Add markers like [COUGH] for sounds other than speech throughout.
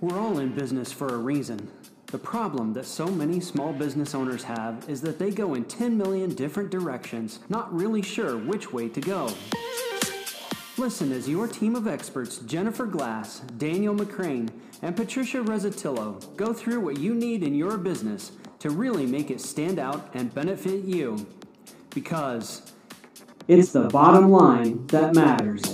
We're all in business for a reason. The problem that so many small business owners have is that they go in 10 million different directions, not really sure which way to go. Listen as your team of experts, Jennifer Glass, Daniel McCrane, and Patricia Rezzatillo, go through what you need in your business to really make it stand out and benefit you. Because it's the bottom line that matters.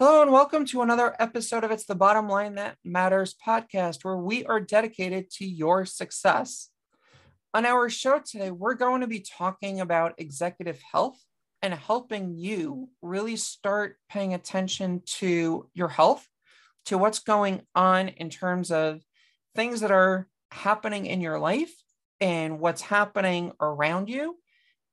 Hello, and welcome to another episode of It's the Bottom Line That Matters podcast, where we are dedicated to your success. On our show today, we're going to be talking about executive health and helping you really start paying attention to your health, to what's going on in terms of things that are happening in your life and what's happening around you,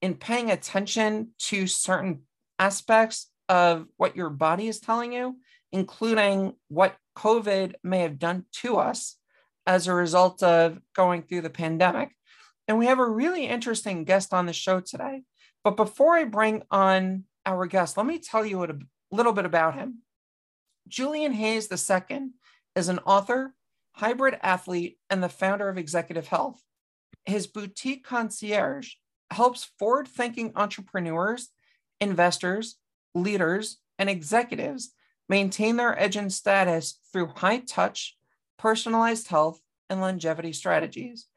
and paying attention to certain aspects of what your body is telling you, including what COVID may have done to us as a result of going through the pandemic. And we have a really interesting guest on the show today. But before I bring on our guest, let me tell you a little bit about him. Julian Hayes II is an author, hybrid athlete, and the founder of Executive Health. His boutique concierge helps forward thinking entrepreneurs, investors, leaders, and executives maintain their edge and status through high touch, personalized health, and longevity strategies.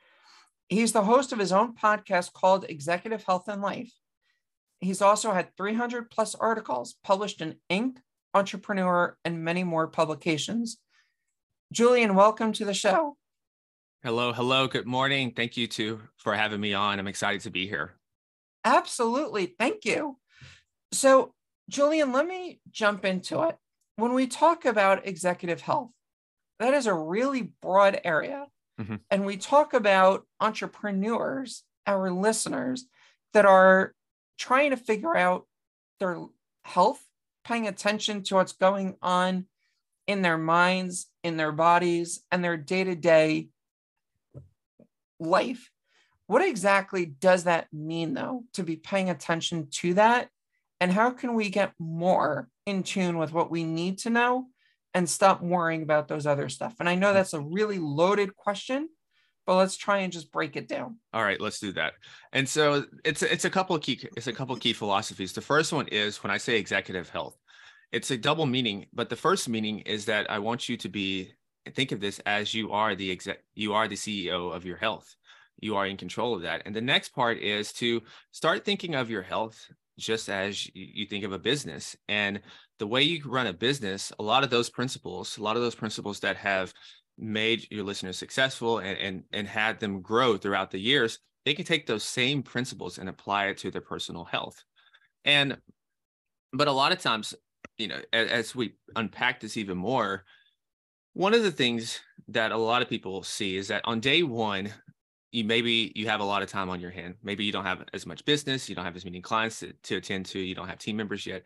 He's the host of his own podcast called Executive Health and Life. He's also had 300 plus articles published in Inc., Entrepreneur, and many more publications. Julian, welcome to the show. Hello, hello. Good morning. Thank you too for having me on. I'm excited to be here. Absolutely. Thank you. So, Julian, let me jump into it. When we talk about executive health, that is a really broad area. Mm-hmm. And we talk about entrepreneurs, our listeners, that are trying to figure out their health, paying attention to what's going on in their minds, in their bodies, and their day to day life. What exactly does that mean, though, to be paying attention to that and how can we get more in tune with what we need to know and stop worrying about those other stuff? And I know that's a really loaded question, but let's try and just break it down. All right, let's do that. And so it's it's a couple of key it's a couple of key philosophies. The first one is when I say executive health, it's a double meaning, but the first meaning is that I want you to be think of this as you are the exec you are the CEO of your health. You are in control of that. And the next part is to start thinking of your health just as you think of a business. And the way you run a business, a lot of those principles, a lot of those principles that have made your listeners successful and, and, and had them grow throughout the years, they can take those same principles and apply it to their personal health. And, but a lot of times, you know, as, as we unpack this even more, one of the things that a lot of people see is that on day one, you maybe you have a lot of time on your hand. Maybe you don't have as much business, you don't have as many clients to, to attend to, you don't have team members yet.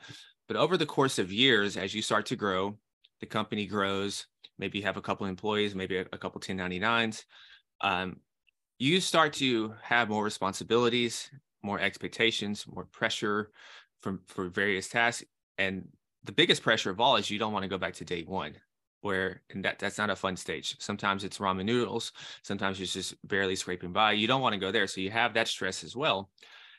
But over the course of years, as you start to grow, the company grows, maybe you have a couple employees, maybe a, a couple 1099s, um, you start to have more responsibilities, more expectations, more pressure from for various tasks. And the biggest pressure of all is you don't want to go back to day one where and that that's not a fun stage. Sometimes it's ramen noodles, sometimes it's just barely scraping by. You don't want to go there, so you have that stress as well.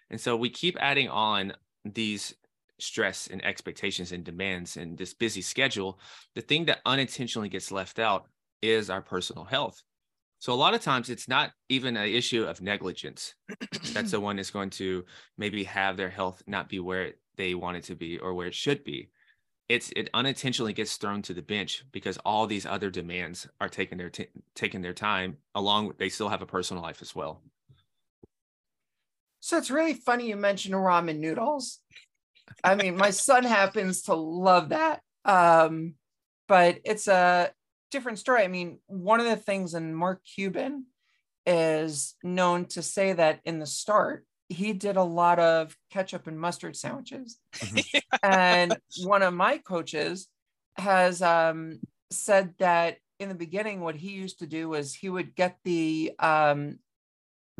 And so we keep adding on these stress and expectations and demands and this busy schedule. The thing that unintentionally gets left out is our personal health. So a lot of times it's not even an issue of negligence. that's the [CLEARS THROAT] one that's going to maybe have their health not be where they want it to be or where it should be it's it unintentionally gets thrown to the bench because all these other demands are taking their t- taking their time along with they still have a personal life as well. So it's really funny you mentioned ramen noodles. I mean my son happens to love that um, but it's a different story. I mean one of the things and mark cuban is known to say that in the start he did a lot of ketchup and mustard sandwiches. Mm-hmm. [LAUGHS] and one of my coaches has um, said that in the beginning, what he used to do was he would get the um,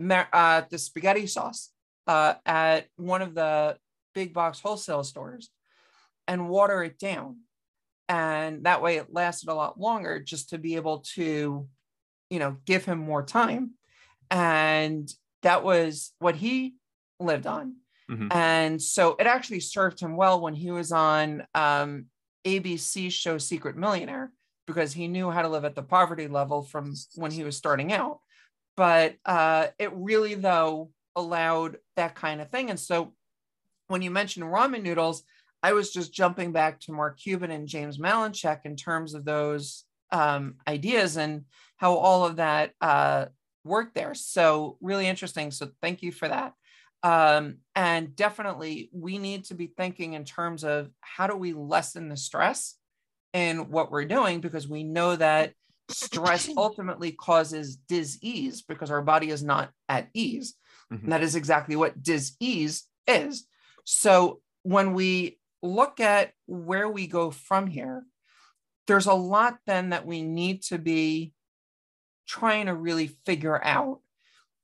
uh, the spaghetti sauce uh, at one of the big box wholesale stores and water it down. And that way it lasted a lot longer just to be able to, you know, give him more time. And that was what he lived on. Mm-hmm. And so it actually served him well when he was on um, ABC show Secret Millionaire because he knew how to live at the poverty level from when he was starting out. But uh, it really, though, allowed that kind of thing. And so when you mentioned ramen noodles, I was just jumping back to Mark Cuban and James Malinchak in terms of those um, ideas and how all of that uh, worked there. So really interesting. So thank you for that. Um, and definitely, we need to be thinking in terms of how do we lessen the stress in what we're doing because we know that stress [CLEARS THROAT] ultimately causes disease because our body is not at ease. Mm-hmm. that is exactly what disease is. So when we look at where we go from here, there's a lot then that we need to be trying to really figure out.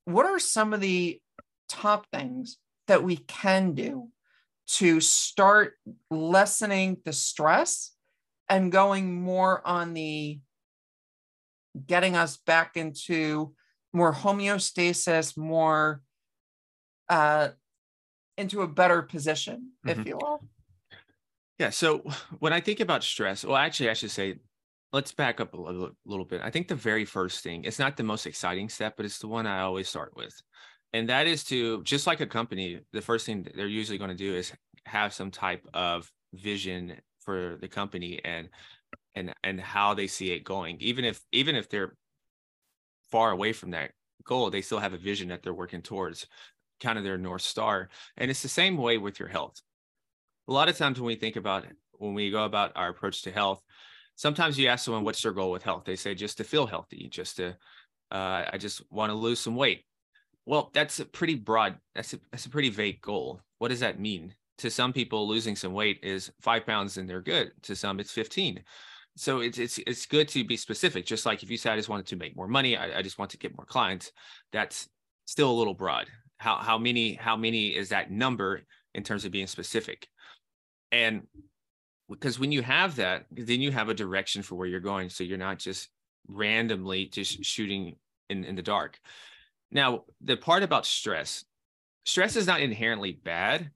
What are some of the top things that we can do to start lessening the stress and going more on the getting us back into more homeostasis, more uh, into a better position, mm-hmm. if you will. Yeah. So when I think about stress, well, actually, I should say, let's back up a little, little bit. I think the very first thing, it's not the most exciting step, but it's the one I always start with. And that is to just like a company the first thing they're usually going to do is have some type of vision for the company and and and how they see it going. Even if even if they're far away from that goal they still have a vision that they're working towards kind of their north star. And it's the same way with your health. A lot of times when we think about when we go about our approach to health sometimes you ask someone what's their goal with health they say just to feel healthy just to uh, i just want to lose some weight well, that's a pretty broad. That's a that's a pretty vague goal. What does that mean? To some people, losing some weight is five pounds and they're good. To some, it's fifteen. So it's it's it's good to be specific. Just like if you say I just wanted to make more money, I, I just want to get more clients. That's still a little broad. How how many how many is that number in terms of being specific? And because when you have that, then you have a direction for where you're going. So you're not just randomly just shooting in, in the dark. Now, the part about stress, stress is not inherently bad.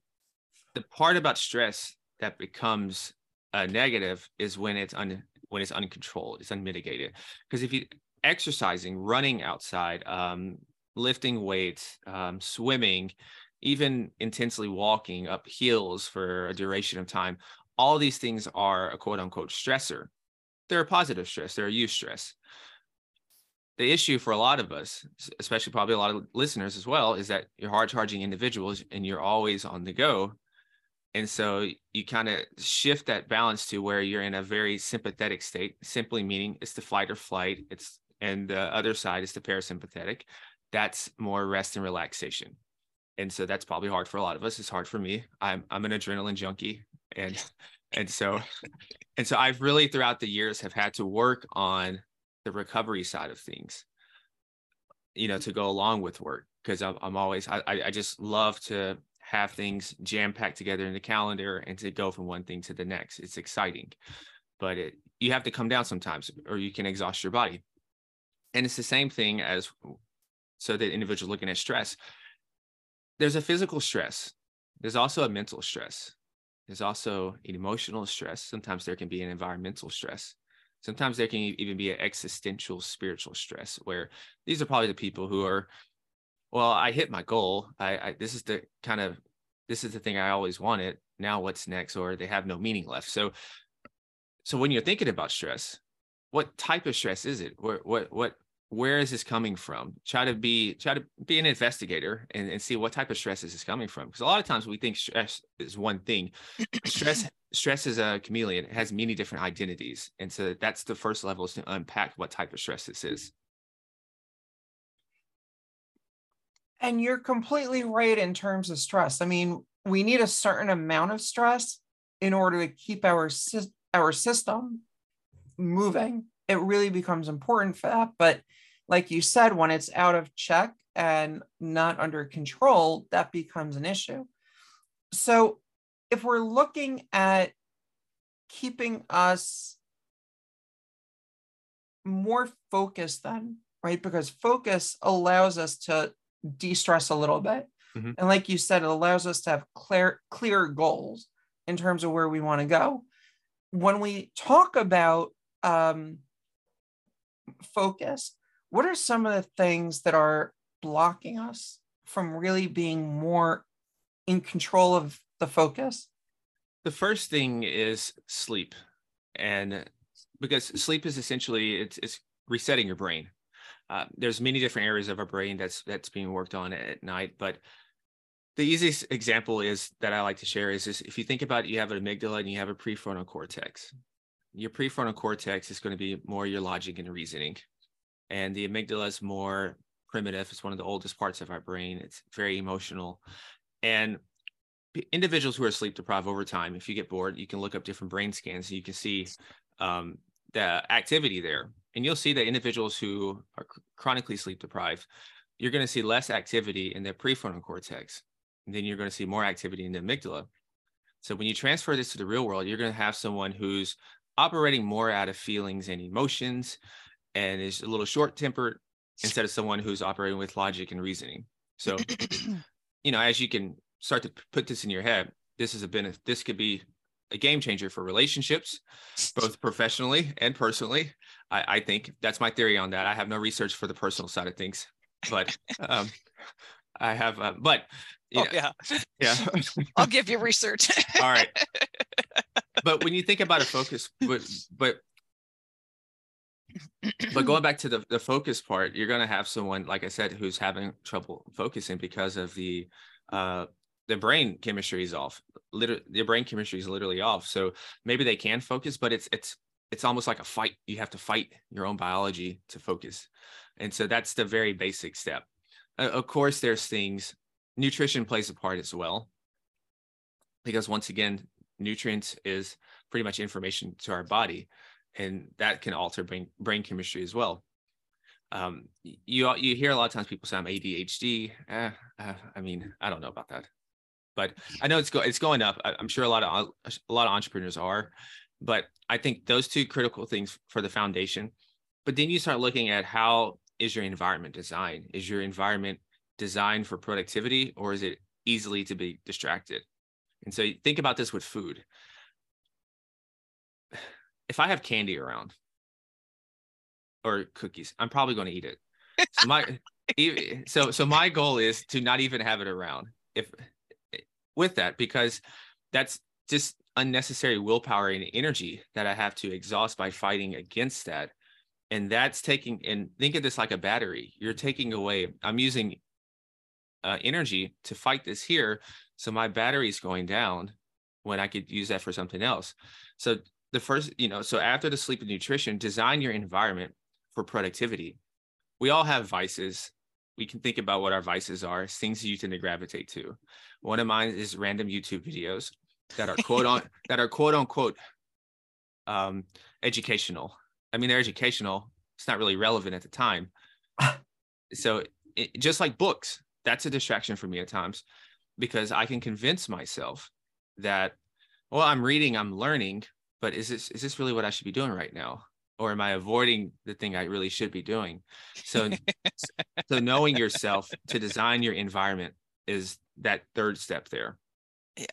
The part about stress that becomes a negative is when it's un, when it's uncontrolled, it's unmitigated. Because if you exercising, running outside, um, lifting weights, um, swimming, even intensely walking up hills for a duration of time, all these things are a quote unquote stressor. They're a positive stress, they're a eustress. the issue for a lot of us, especially probably a lot of listeners as well, is that you're hard charging individuals and you're always on the go. And so you kind of shift that balance to where you're in a very sympathetic state, simply meaning it's the fight or flight. It's and the other side is the parasympathetic. That's more rest and relaxation. And so that's probably hard for a lot of us. It's hard for me. I'm I'm an adrenaline junkie. And and so and so I've really throughout the years have had to work on the recovery side of things you know to go along with work because I'm, I'm always I, I just love to have things jam packed together in the calendar and to go from one thing to the next. It's exciting but it you have to come down sometimes or you can exhaust your body. And it's the same thing as so the individual looking at stress there's a physical stress. There's also a mental stress there's also an emotional stress sometimes there can be an environmental stress Sometimes there can even be an existential spiritual stress where these are probably the people who are, well, I hit my goal. I, I this is the kind of this is the thing I always wanted. Now what's next? Or they have no meaning left. So so when you're thinking about stress, what type of stress is it? Where what what where is this coming from? Try to be try to be an investigator and, and see what type of stress is this coming from? Because a lot of times we think stress is one thing. Stress [CLEARS THROAT] stress is a chameleon. It has many different identities. And so that's the first level is to unpack what type of stress this is. And you're completely right in terms of stress. I mean we need a certain amount of stress in order to keep our our system moving it really becomes important for that but like you said, when it's out of check and not under control, that becomes an issue. So, if we're looking at keeping us more focused, then, right? Because focus allows us to de stress a little bit. Mm-hmm. And like you said, it allows us to have clear, clear goals in terms of where we want to go. When we talk about um, focus, what are some of the things that are blocking us from really being more in control of the focus? The first thing is sleep. And because sleep is essentially it's, it's resetting your brain. Uh, there's many different areas of our brain that's that's being worked on at night, but the easiest example is that I like to share is, is if you think about it, you have an amygdala and you have a prefrontal cortex. Your prefrontal cortex is going to be more your logic and reasoning, and the amygdala is more primitive. It's one of the oldest parts of our brain. It's very emotional, and individuals who are sleep deprived over time, if you get bored, you can look up different brain scans and you can see um, the activity there, and you'll see that individuals who are chronically sleep deprived, you're going to see less activity in their prefrontal cortex And then you're going to see more activity in the amygdala. So when you transfer this to the real world, you're going to have someone who's operating more out of feelings and emotions and is a little short tempered instead of someone who's operating with logic and reasoning. So, [CLEARS THROAT] you know, as you can start to put this in your head, this is a benefit. This could be a game changer for relationships, both professionally and personally. I, I, think that's my theory on that. I have no research for the personal side of things, but um, I have, uh, but oh, yeah, yeah. [LAUGHS] I'll give you research. All right. [LAUGHS] But when you think about a focus, but but but going back to the, the focus part, you're going to have someone, like I said, who's having trouble focusing because of the uh, the brain chemistry is off. Literally, the brain chemistry is literally off. So maybe they can focus, but it's it's it's almost like a fight. You have to fight your own biology to focus, and so that's the very basic step. Uh, of course, there's things nutrition plays a part as well because once again nutrients is pretty much information to our body and that can alter brain, brain chemistry as well. Um, you you hear a lot of times people say i'm adhd eh, uh, i mean i don't know about that. But i know it's go, it's going up. I'm sure a lot of a lot of entrepreneurs are. But i think those two critical things for the foundation. But then you start looking at how is your environment designed? Is your environment designed for productivity or is it easily to be distracted? And so think about this with food. If I have candy around or cookies, I'm probably going to eat it. So my [LAUGHS] so so my goal is to not even have it around if with that because that's just unnecessary willpower and energy that I have to exhaust by fighting against that. And that's taking and think of this like a battery. You're taking away, I'm using uh, energy to fight this here. So my battery is going down when I could use that for something else. So the first, you know, so after the sleep and nutrition, design your environment for productivity. We all have vices. We can think about what our vices are, things you tend to gravitate to. One of mine is random YouTube videos that are quote on [LAUGHS] that are quote unquote um, educational. I mean, they're educational. It's not really relevant at the time. [LAUGHS] so it, just like books, that's a distraction for me at times because I can convince myself that, well, I'm reading, I'm learning, but is this is this really what I should be doing right now? Or am I avoiding the thing I really should be doing? So so [LAUGHS] knowing yourself to design your environment is that third step there. Yeah.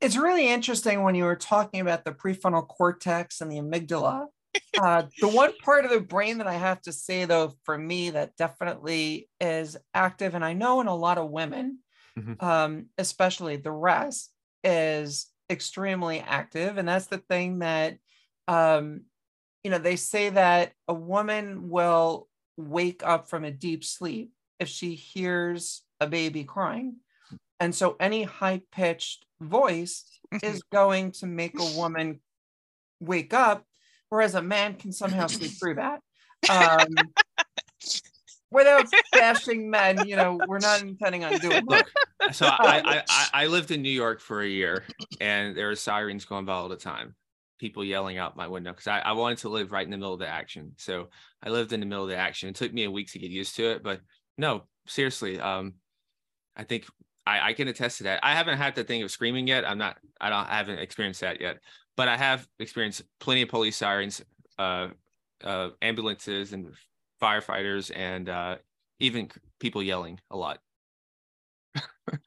It's really interesting when you were talking about the prefrontal cortex and the amygdala [LAUGHS] uh, the one part of the brain that I have to say, though, for me, that definitely is active, and I know in a lot of women, mm-hmm. um, especially the RAS, is extremely active. And that's the thing that, um, you know, they say that a woman will wake up from a deep sleep if she hears a baby crying. And so any high pitched voice is [LAUGHS] going to make a woman wake up whereas a man can somehow sleep through that. [LAUGHS] Um, without bashing men, you know, we're not intending on doing Look, so I, I, I lived in New York for a year and there were sirens going by all the time. People yelling out my window because I, I wanted to live right in the middle of the action. So I lived in the middle of the action. It took me a week to get used to it, but no, seriously. Um, I think I, I can attest to that. I haven't had the thing of screaming yet. I'm not. I don't. I haven't experienced that yet. But I have experienced plenty of police sirens, uh, uh, ambulances, and firefighters, and uh, even people yelling a lot.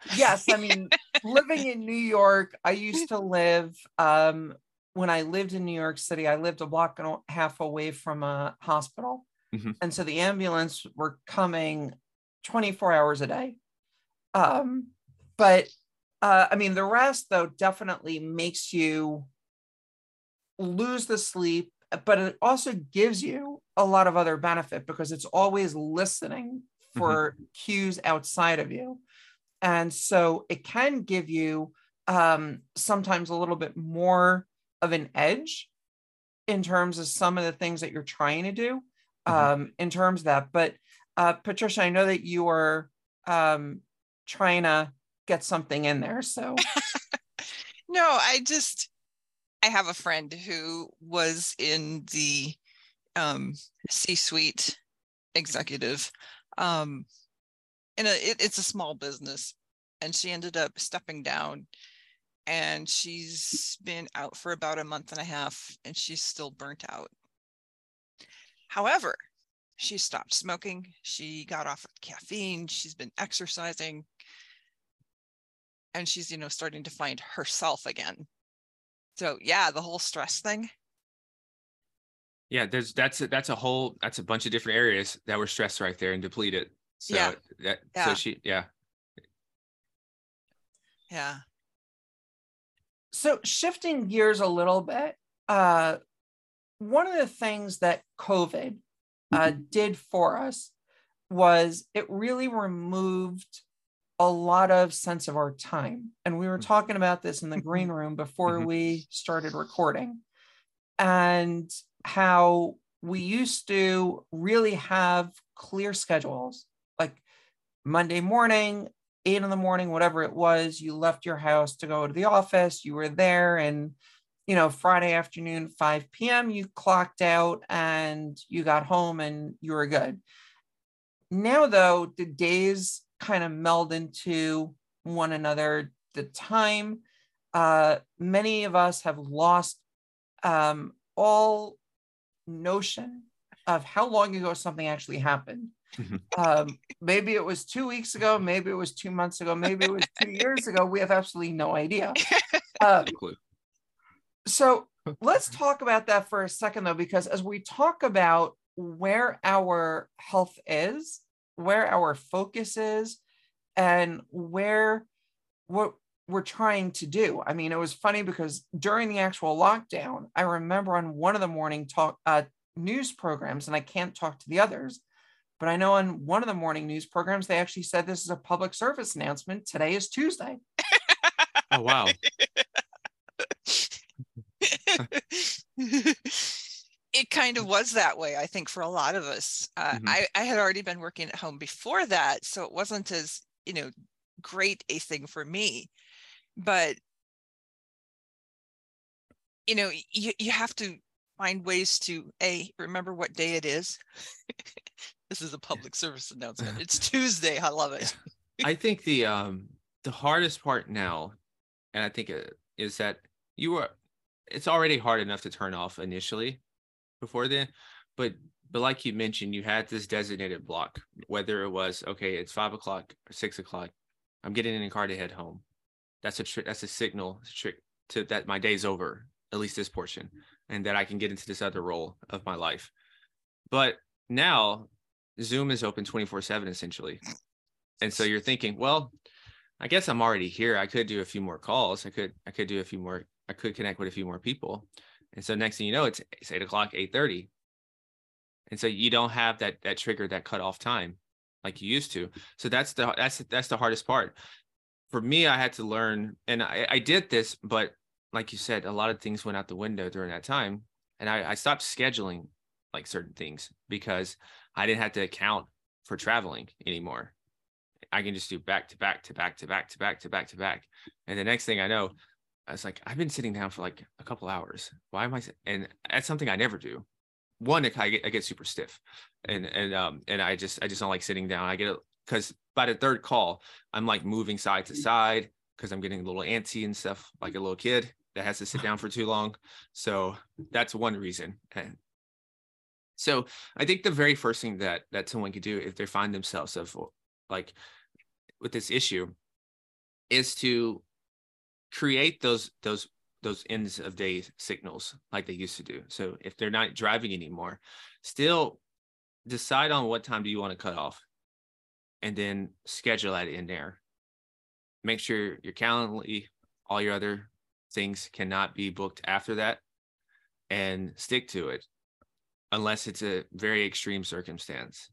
yes, I mean, [LAUGHS] living in New York, I used to live. Um, when I lived in New York City, I lived a block and a half away from a hospital, Mhm. and so the ambulance were coming 24 hours a day. Um, but uh, I mean, the RAS though definitely makes you lose the sleep, but it also gives you a lot of other benefit because it's always listening for cues outside of you. And so it can give you um, sometimes a little bit more of an edge in terms of some of the things that you're trying to do um, in terms of that. But uh, Patricia, I know that you are um, trying to get something in there. So [LAUGHS] No, I just I have a friend who was in the um, C-suite executive, um, and it, it's a small business, and she ended up stepping down, and she's been out for about a month and a half, and she's still burnt out. However, she stopped smoking. She got off of caffeine. She's been exercising, and she's you know starting to find herself again. So yeah, the whole stress thing. Yeah, there's that's a, that's a whole that's a bunch of different areas that were stressed right there and depleted. So Yeah. that Yeah. so she yeah. Yeah. so shifting gears a little bit uh one of the things that covid uh, did for us was it really removed a lot of sense of our time and we were talking about this in the [LAUGHS] green room before Mhm. we started recording and how we used to really have clear schedules like monday morning eight in the morning, whatever it was, you left your house to go to the office, you were there, and you know, Friday afternoon, 5 p.m., you clocked out and you got home and you were good. Now, though, the days kind of meld into one another. The time, uh, many of us have lost um, all notion of how long ago something actually happened Mhm. um, maybe it was two weeks ago, maybe it was two months ago, maybe it was two years ago. We have absolutely no idea. [LAUGHS] Um, so let's talk about that for a second, though, because as we talk about where our health is, where our focus is, and where what we're trying to do. I mean, it was funny because during the actual lockdown, I remember on one of the morning talk uh, news programs, and I can't talk to the others, but I know on one of the morning news programs, they actually said this is a public service announcement. Today is Tuesday. Oh wow. [LAUGHS] [LAUGHS] [LAUGHS] it kind of was that way, I think, for a lot of us. Uh, Mhm. I, I had already been working at home before that, so it wasn't as, you know, great a thing for me. But, you know, you, you have to find ways to, A, remember what day it is. [LAUGHS] this is a public service announcement. It's [LAUGHS] Tuesday. I love it. I think the um the hardest part now, and I think it is that you are it's already hard enough to turn off initially before then, but but like you mentioned, you had this designated block, whether it was okay, it's five o'clock or six o'clock, I'm getting in the car to head home. That's a trick. That's a signal trick to that my day's over, at least this portion, and that I can get into this other role of my life. But now Zoom is open 24 7 essentially. And so you're thinking, well, I guess I'm already here. I could do a few more calls. I could, I could do a few more, I could connect with a few more people. And so next thing you know, it's, it's eight o'clock, 8:30. And so you don't have that that trigger, that cutoff time like you used to. So that's the that's that's the hardest part. For me, I had to learn, and I, I did this, but like you said, a lot of things went out the window during that time. And I, I stopped scheduling like certain things because I didn't have to account for traveling anymore. I can just do back to back to back to back to back to back to back. And the next thing I know, I was like, I've been sitting down for like a couple hours. Why am I? And that's something I never do. one, I get, I get super stiff and, and, um, and I just, I just don't like sitting down. I get, cause by the third call, I'm like moving side to side because I'm getting a little antsy and stuff like a little kid that has to sit down for too long. So that's one reason. And so I think the very first thing that that someone could do if they find themselves of like with this issue is to create those those those ends of day signals like they used to do. So if they're not driving anymore, still decide on what time do you want to cut off and then schedule that in there. Make sure your Calendly, all your other things cannot be booked after that and stick to it unless it's a very extreme circumstance.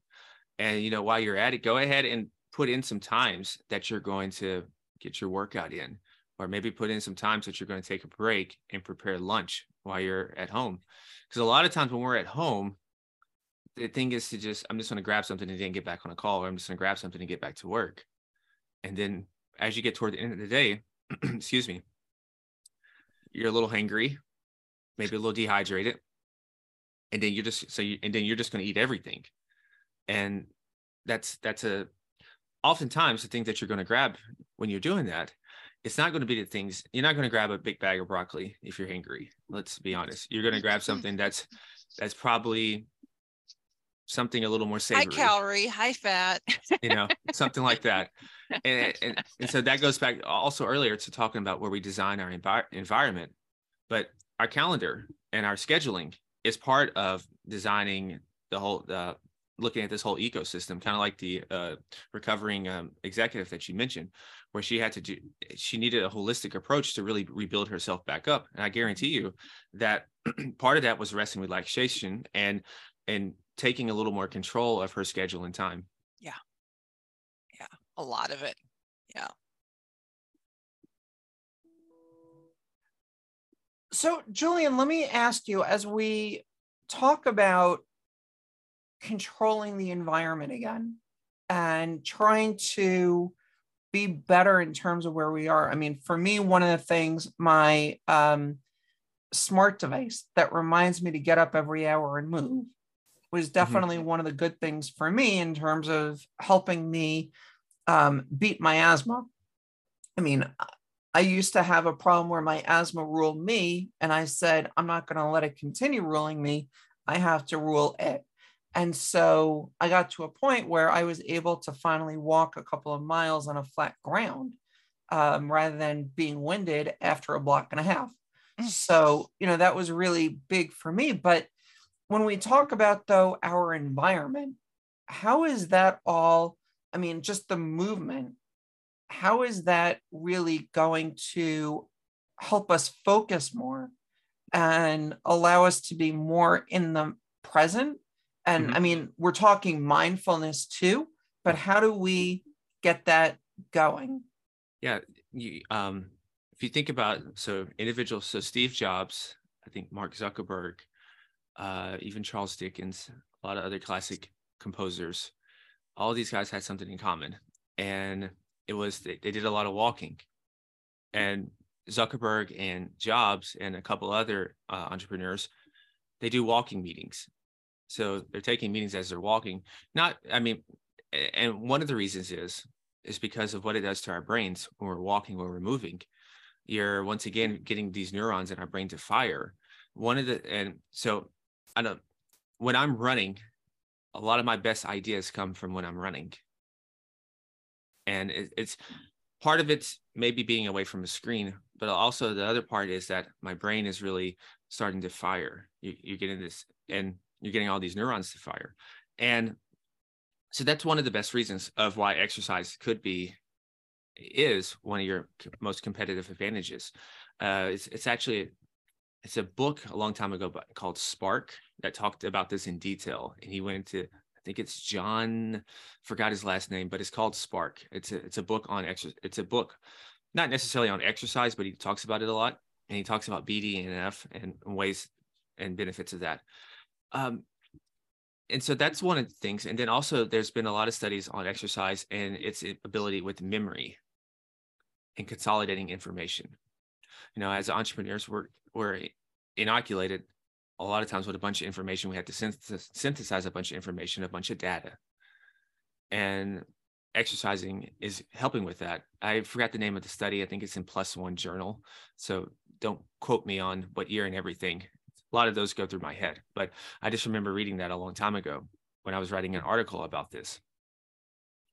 And you know, while you're at it, go ahead and put in some times that you're going to get your workout in, or maybe put in some times that you're going to take a break and prepare lunch while you're at home. Because a lot of times when we're at home, the thing is to just, I'm just going to grab something and then get back on a call, or I'm just going to grab something and get back to work. And then as you get toward the end of the day, [CLEARS THROAT] excuse me, you're a little hangry, maybe a little dehydrated, and then you're just so you, and then you're just going to eat everything, and that's that's a oftentimes the thing that you're going to grab when you're doing that it's not going to be the things you're not going to grab a big bag of broccoli if you're hungry let's be honest. You're going to grab something that's that's probably something a little more savory. high calorie high fat. You know something like that. [LAUGHS] And, and, and so that goes back also earlier to talking about where we design our envi- environment. But our calendar and our scheduling is part of designing the whole uh, looking at this whole ecosystem, kind of like the uh, recovering um, executive that you mentioned, where she had to do, she needed a holistic approach to really rebuild herself back up. And I guarantee mm-hmm. you that [CLEARS THROAT] part of that was rest and relaxation and and taking a little more control of her schedule and time. Yeah, yeah, a lot of it. Yeah. So, Julian, let me ask you as we talk about controlling the environment again and trying to be better in terms of where we are. I mean, for me, one of the things, my um, smart device that reminds me to get up every hour and move was mm-hmm. definitely mm-hmm. one of the good things for me in terms of helping me um, beat my asthma. I mean, I used to have a problem where my asthma ruled me, and I said, I'm not going to let it continue ruling me. I have to rule it. And so I got to a point where I was able to finally walk a couple of miles on a flat ground um, rather than being winded after a block and a half. Mm. So, you know, that was really big for me. But when we talk about, though, our environment, how is that all? I mean, just the movement, how is that really going to help us focus more and allow us to be more in the present and mm-hmm. I mean, we're talking mindfulness too, but how do we get that going? Yeah. You, um, if you think about so individuals, so Steve Jobs, I think Mark Zuckerberg, uh, even Charles Dickens, a lot of other classic composers, all these guys had something in common. And it was they, they did a lot of walking. And Zuckerberg and Jobs and a couple other uh, entrepreneurs, they do walking meetings so they're taking meetings as they're walking. Not, I mean, and one of the reasons is is because of what it does to our brains when we're walking, when we're moving. You're once again getting these neurons in our brain to fire. One of the and so I don't when I'm running, a lot of my best ideas come from when I'm running. And it, it's part of it's maybe being away from a screen, but also the other part is that my brain is really starting to fire. You, you're getting this, and you're getting all these neurons to fire. And so that's one of the best reasons of why exercise could be is one of your most competitive advantages. Uh, it's, it's actually it's a book a long time ago called Spark that talked about this in detail, and he went into I think it's John, forgot his last name, but it's called Spark. It's a it's a book on exercise. It's a book, not necessarily on exercise, but he talks about it a lot, and he talks about BDNF and ways and benefits of that. Um, and so that's one of the things. And then also, there's been a lot of studies on exercise and its ability with memory and consolidating information. You know, as entrepreneurs, we're we're inoculated a lot of times with a bunch of information, we have to synth- synthesize a bunch of information, a bunch of data. And exercising is helping with that. I forgot the name of the study. I think it's in One Journal. So don't quote me on what year and everything. A lot of those go through my head, but I just remember reading that a long time ago when I was writing an article about this.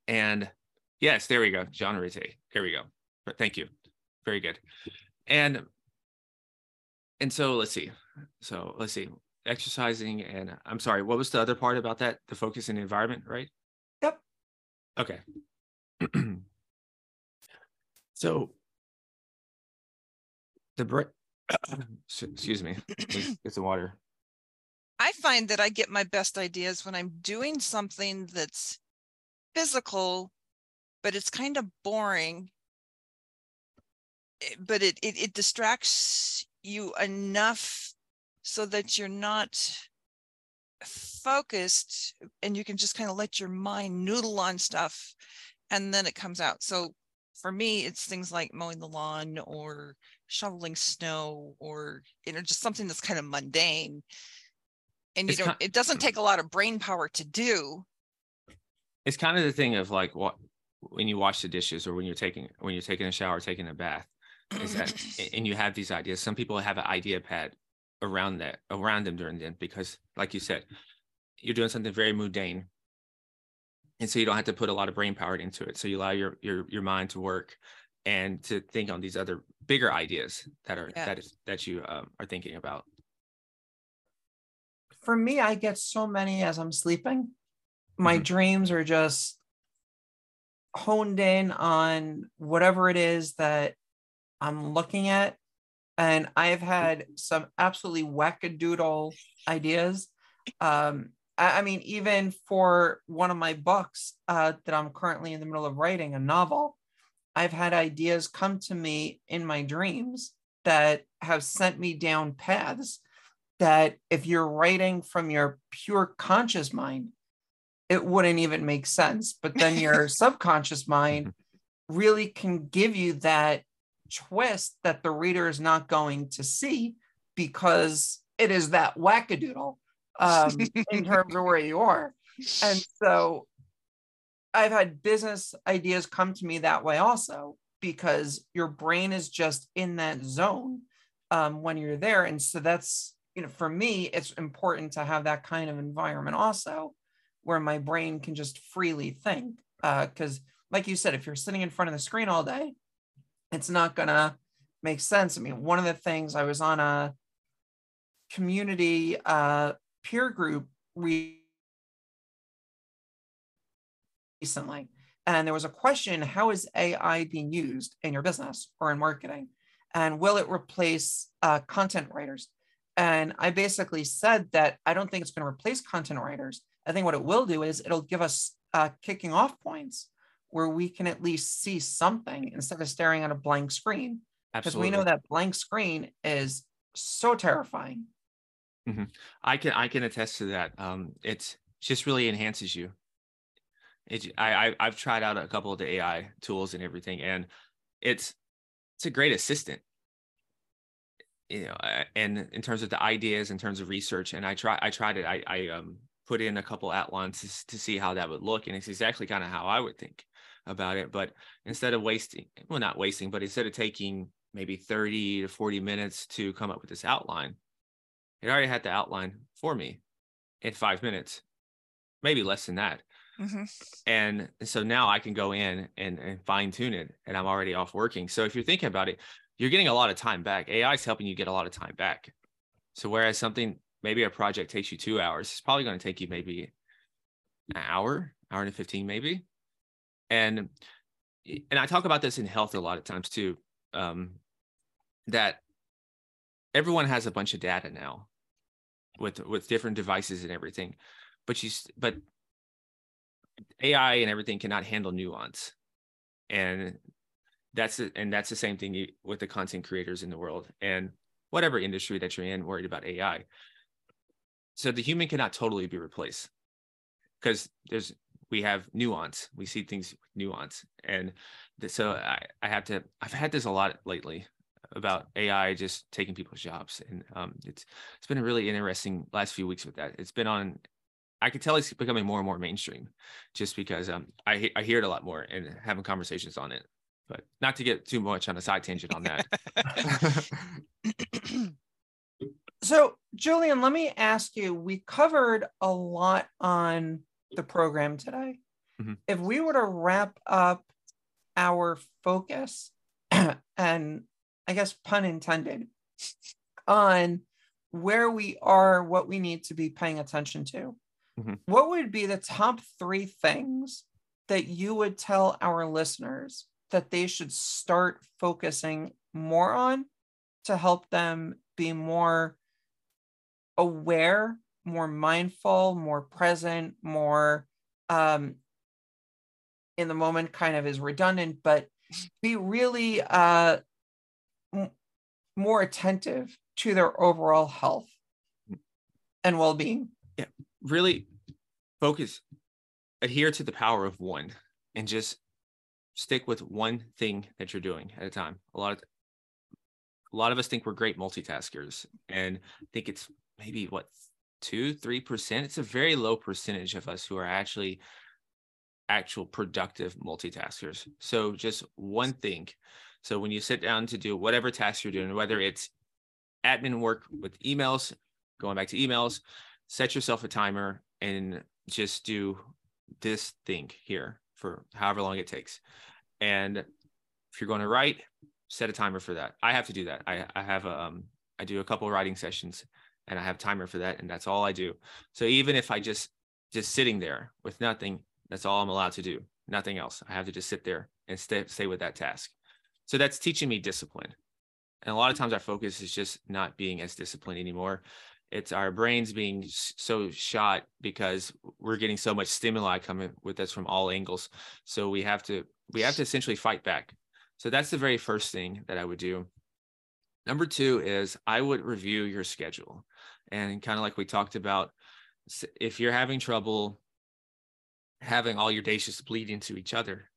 And yes, there we go. John Ratey. There we go. But thank you. Very good. And and so let's see. So let's see. Exercising and I'm sorry, what was the other part about that? The focus in the environment, right? Yep. Okay. [CLEARS THROAT] so the [COUGHS] excuse me get some water I find that I get my best ideas when I'm doing something that's physical, but it's kind of boring. Eh, but it, it it distracts you enough so that you're not focused and you can just kind of let your mind noodle on stuff and then it comes out. So for me, it's things like mowing the lawn or shoveling snow or you know just something that's kind of mundane. And you It's don't kind- it doesn't take a lot of brain power to do. It's kind of the thing of like what when you wash the dishes or when you're taking when you're taking a shower taking a bath is that [CLEARS THROAT] and you have these ideas. Some people have an idea pad around that around them during then because like you said you're doing something very mundane and so you don't have to put a lot of brain power into it so you allow your your your mind to work and to think on these other bigger ideas that are Yeah. that is that you um, are thinking about For me, I get so many as I'm sleeping. My Mhm. dreams are just honed in on whatever it is that I'm looking at. And I've had some absolutely wackadoodle ideas. Um, I, I mean, even for one of my books uh, that I'm currently in the middle of writing, a novel, I've had ideas come to me in my dreams that have sent me down paths that if you're writing from your pure conscious mind, it wouldn't even make sense. But then your [LAUGHS] subconscious mind really can give you that twist that the reader is not going to see because it is that wackadoodle um, [LAUGHS] in terms of where you are. And so I've had business ideas come to me that way also because your brain is just in that zone um, when you're there. And so that's, you know, for me, it's important to have that kind of environment also where my brain can just freely think. Because, like you said, if you're sitting in front of the screen all day, it's not going to make sense. I mean, one of the things I was on a community uh, peer group re- recently, and there was a question how is AI being used in your business or in marketing? And will it replace uh, content writers? And I basically said that I don't think it's going to replace content writers. I think what it will do is it'll give us uh, kicking off points where we can at least see something instead of staring at a blank screen. Because we know that blank screen is so terrifying. I can I can attest to that. Um, just really enhances you. It I, I I've tried out a couple of the AI tools and everything, and it's it's a great assistant. You know, and in terms of the ideas, in terms of research, and I try I tried it. I I um put in a couple outlines to, to see how that would look, and it's exactly kind of how I would think about it. But instead of wasting, well, not wasting, but instead of taking maybe thirty to forty minutes to come up with this outline, it already had the outline for me in five minutes, maybe less than that. Mhm. And so now I can go in and, and fine tune it, and I'm already off working. So if you're thinking about it, you're getting a lot of time back. AI is helping you get a lot of time back. So whereas something, maybe a project takes you two hours, it's probably going to take you maybe an hour, hour and 15 maybe. And and I talk about this in health a lot of times too. Um, that everyone has a bunch of data now with with different devices and everything but she's but ai and everything cannot handle nuance. And that's and that's the same thing with the content creators in the world and whatever industry that you're in worried about ai so the human cannot totally be replaced because there's we have nuance. We see things with nuance. And so I, I have to i've had this a lot lately about AI just taking people's jobs, and um, it's it's been a really interesting last few weeks with that. It's been on. I can tell it's becoming more and more mainstream, just because um, I I hear it a lot more and having conversations on it. But not to get too much on a side tangent on that. [LAUGHS] so, Julian, let me ask you. We covered a lot on the program today. Mm-hmm. If we were to wrap up our focus [CLEARS THROAT] and I guess pun intended, on where we are, what we need to be paying attention to. Mm-hmm. What would be the top three things that you would tell our listeners that they should start focusing more on to help them be more aware, more mindful, more present, more um, in the moment kind of is redundant, but be really uh, more attentive to their overall health and well-being. Yeah really focus adhere to the power of one and just stick with one thing that you're doing at a time. A lot of a lot of us think we're great multitaskers and I think it's maybe what two three percent? It's a very low percentage of us who are actually actual productive multitaskers. So just one thing so when you sit down to do whatever task you're doing, whether it's admin work with emails, going back to emails, set yourself a timer and just do this thing here for however long it takes. And if you're going to write, set a timer for that. I have to do that. I, I have a, um, I do a couple writing sessions and I have timer for that. And that's all I do. So even if I just, just sitting there with nothing, that's all I'm allowed to do. Nothing else. I have to just sit there and stay, stay with that task. So that's teaching me discipline. And a lot of times our focus is just not being as disciplined anymore. It's our brains being so shot because we're getting so much stimuli coming with us from all angles. So we have to we have to essentially fight back. So that's the very first thing that I would do. Number two is I would review your schedule. And kind of like we talked about, if you're having trouble having all your days just bleed into each other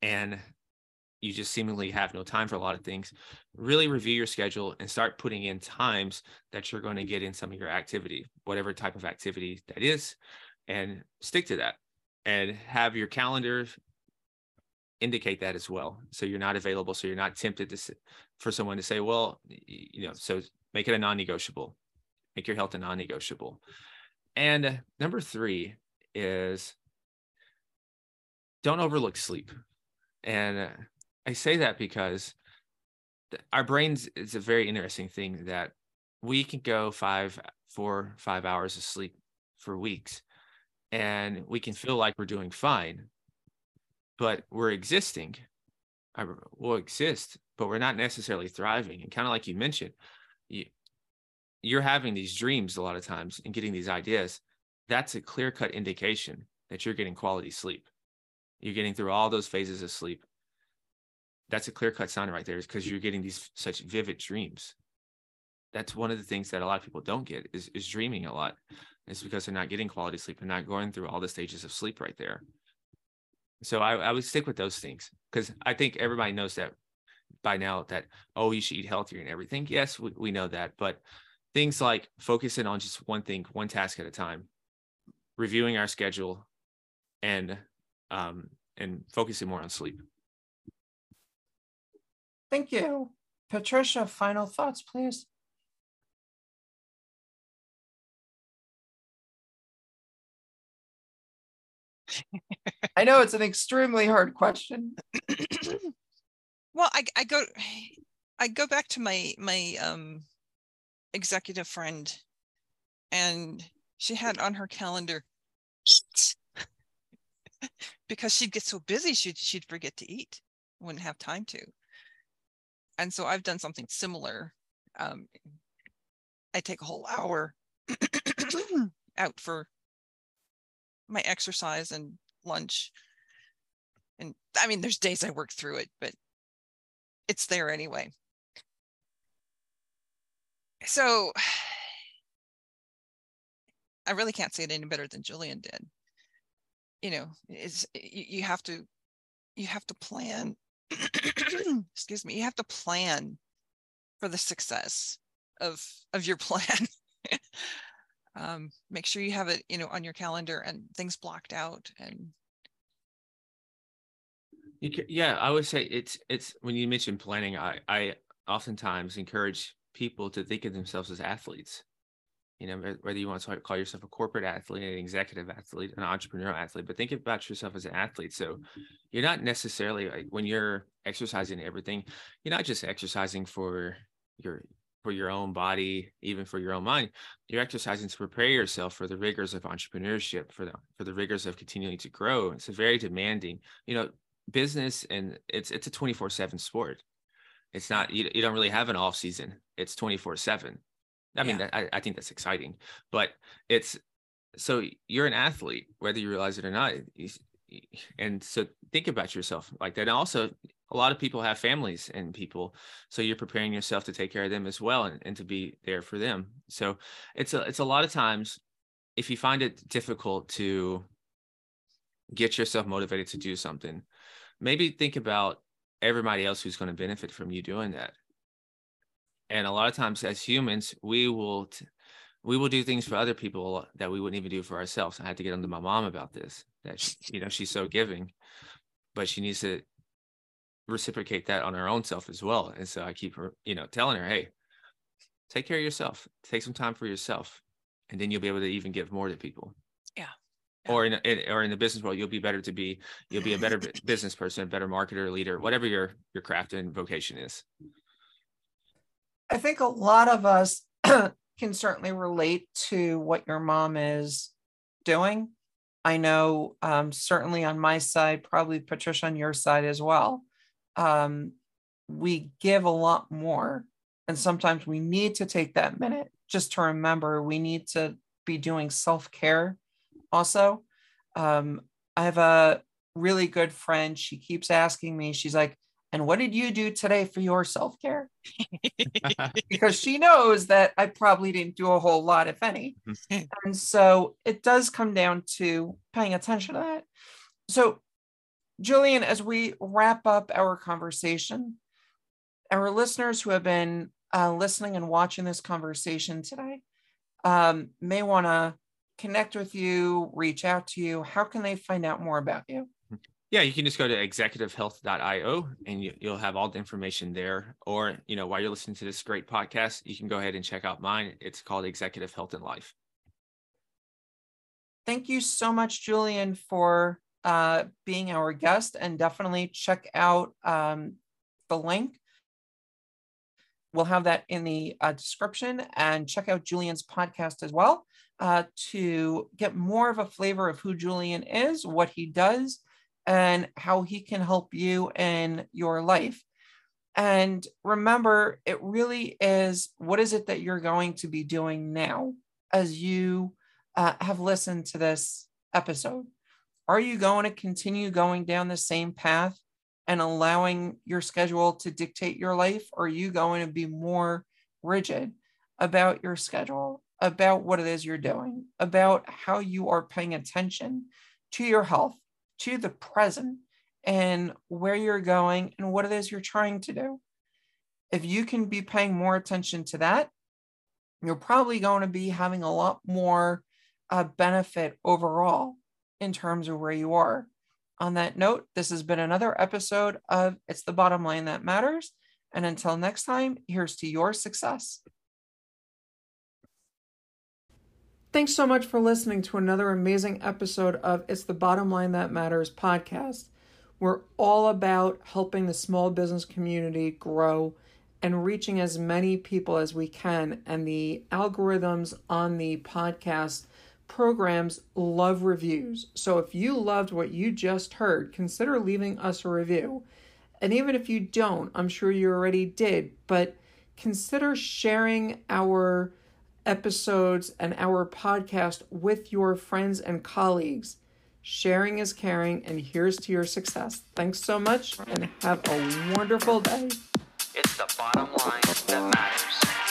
and you just seemingly have no time for a lot of things really review your schedule and start putting in times that you're going to get in some of your activity whatever type of activity that is and stick to that. And have your calendar indicate that as well so you're not available so you're not tempted to for someone to say well you know so make it a non-negotiable. Make your health a non-negotiable. And number three is don't overlook sleep. And I say that because our brains is a very interesting thing that we can go five, four, five hours of sleep for weeks and we can feel like we're doing fine, but we're existing. We'll exist, but we're not necessarily thriving. And kind of like you mentioned, you, you're having these dreams a lot of times and getting these ideas. That's a clear cut indication that you're getting quality sleep. You're getting through all those phases of sleep that's a clear cut sign right there is because you're getting these such vivid dreams. That's one of the things that a lot of people don't get is, is dreaming a lot. It's because they're not getting quality sleep and not going through all the stages of sleep right there. So i, I would stick with those things because i think everybody knows that by now that oh you should eat healthier and everything. Yes we, we know that but things like focusing on just one thing one task at a time reviewing our schedule and um and focusing more on sleep Thank you. Patricia, final thoughts, please. I know it's an extremely hard question. well, I, I go I go back to my my um executive friend and she had on her calendar eat [LAUGHS] because she'd get so busy she'd she'd forget to eat wouldn't have time to and so I've done something similar. Um, I take a whole hour [CLEARS THROAT] out for my exercise and lunch. And I mean, there's days I work through it, but it's there anyway. So [SIGHS] I really can't say it any better than Julian did. You know, it's you, you have to you have to plan [CLEARS THROAT] excuse me, you have to plan for the success of of your [LAUGHS] plan. um, make sure you have it, you know, on your calendar and things blocked out and You ca yeah, I would say it's it's when you mention planning, I I oftentimes encourage people to think of themselves as athletes. You know, whether you want to call yourself a corporate athlete, an executive athlete, an entrepreneurial athlete, but think about yourself as an athlete. So mm-hmm. you're not necessarily like when you're exercising everything, you're not just exercising for your for your own body, even for your own mind. You're exercising to prepare yourself for the rigors of entrepreneurship, for the for the rigors of continuing to grow. It's a very demanding, you know, business and it's it's a 24/7 sport. It's not you, you don't really have an off season. It's 24/7. I mean, Yeah. I, I think that's exciting, but it's so you're an athlete, whether you realize it or not. And so think about yourself like that. And also, a lot of people have families and people, so you're preparing yourself to take care of them as well and, and to be there for them. So it's a it's a lot of times if you find it difficult to get yourself motivated to do something, maybe think about everybody else who's going to benefit from you doing that and a lot of times as humans we will t- we will do things for other people that we wouldn't even do for ourselves. I had to get onto my mom about this that she, you know she's so giving but she needs to reciprocate that on her own self as well. And so i keep her you know telling her hey take care of yourself. Take some time for yourself and then you'll be able to even give more to people. Yeah. or in, in or in the business world you'll be better to be you'll be a better business person a better marketer leader whatever your your craft and vocation is I think a lot of us [CLEARS THROAT] can certainly relate to what your mom is doing. I know, um, certainly on my side, probably Patricia on your side as well. Um, we give a lot more, and sometimes we need to take that minute just to remember we need to be doing self care also. Um, I have a really good friend. She keeps asking me, she's like, and what did you do today for your self care? [LAUGHS] [LAUGHS] because she knows that I probably didn't do a whole lot, if any. and so it does come down to paying attention to that. So, Julian, as we wrap up our conversation, our listeners who have been uh, listening and watching this conversation today um, may want to connect with you, reach out to you. How can they find out more about you? Yeah, you can just go to executivehealth.io and you, you'll have all the information there. Or, you know, while you're listening to this great podcast, you can go ahead and check out mine. It's called Executive Health and Life. thank you so much, Julian, for uh, being our guest. And definitely check out um, the link. We'll have that in the uh, description and check out Julian's podcast as well uh, to get more of a flavor of who Julian is, what he does, and how he can help you in your life. And remember, it really is what is it that you're going to be doing now as you uh, have listened to this episode? Are you going to continue going down the same path and allowing your schedule to dictate your life? Or are you going to be more rigid about your schedule, about what it is you're doing, about how you are paying attention to your health, to the present, and where you're going and what it is you're trying to do? If you can be paying more attention to that, you're probably going to be having a lot more uh, benefit overall in terms of where you are. On that note, this has been another episode of It's the Bottom Line That Matters. And until next time, here's to your success. Thanks so much for listening to another amazing episode of It's the Bottom Line That Matters podcast. We're all about helping the small business community grow and reaching as many people as we can. And the algorithms on the podcast programs love reviews. So if you loved what you just heard, consider leaving us a review. And even if you don't, I'm sure you already did, but consider sharing our episodes and our podcast with your friends and colleagues. Sharing is caring, and here's to your success. Thanks so much, and have a wonderful day. It's the bottom line that matters.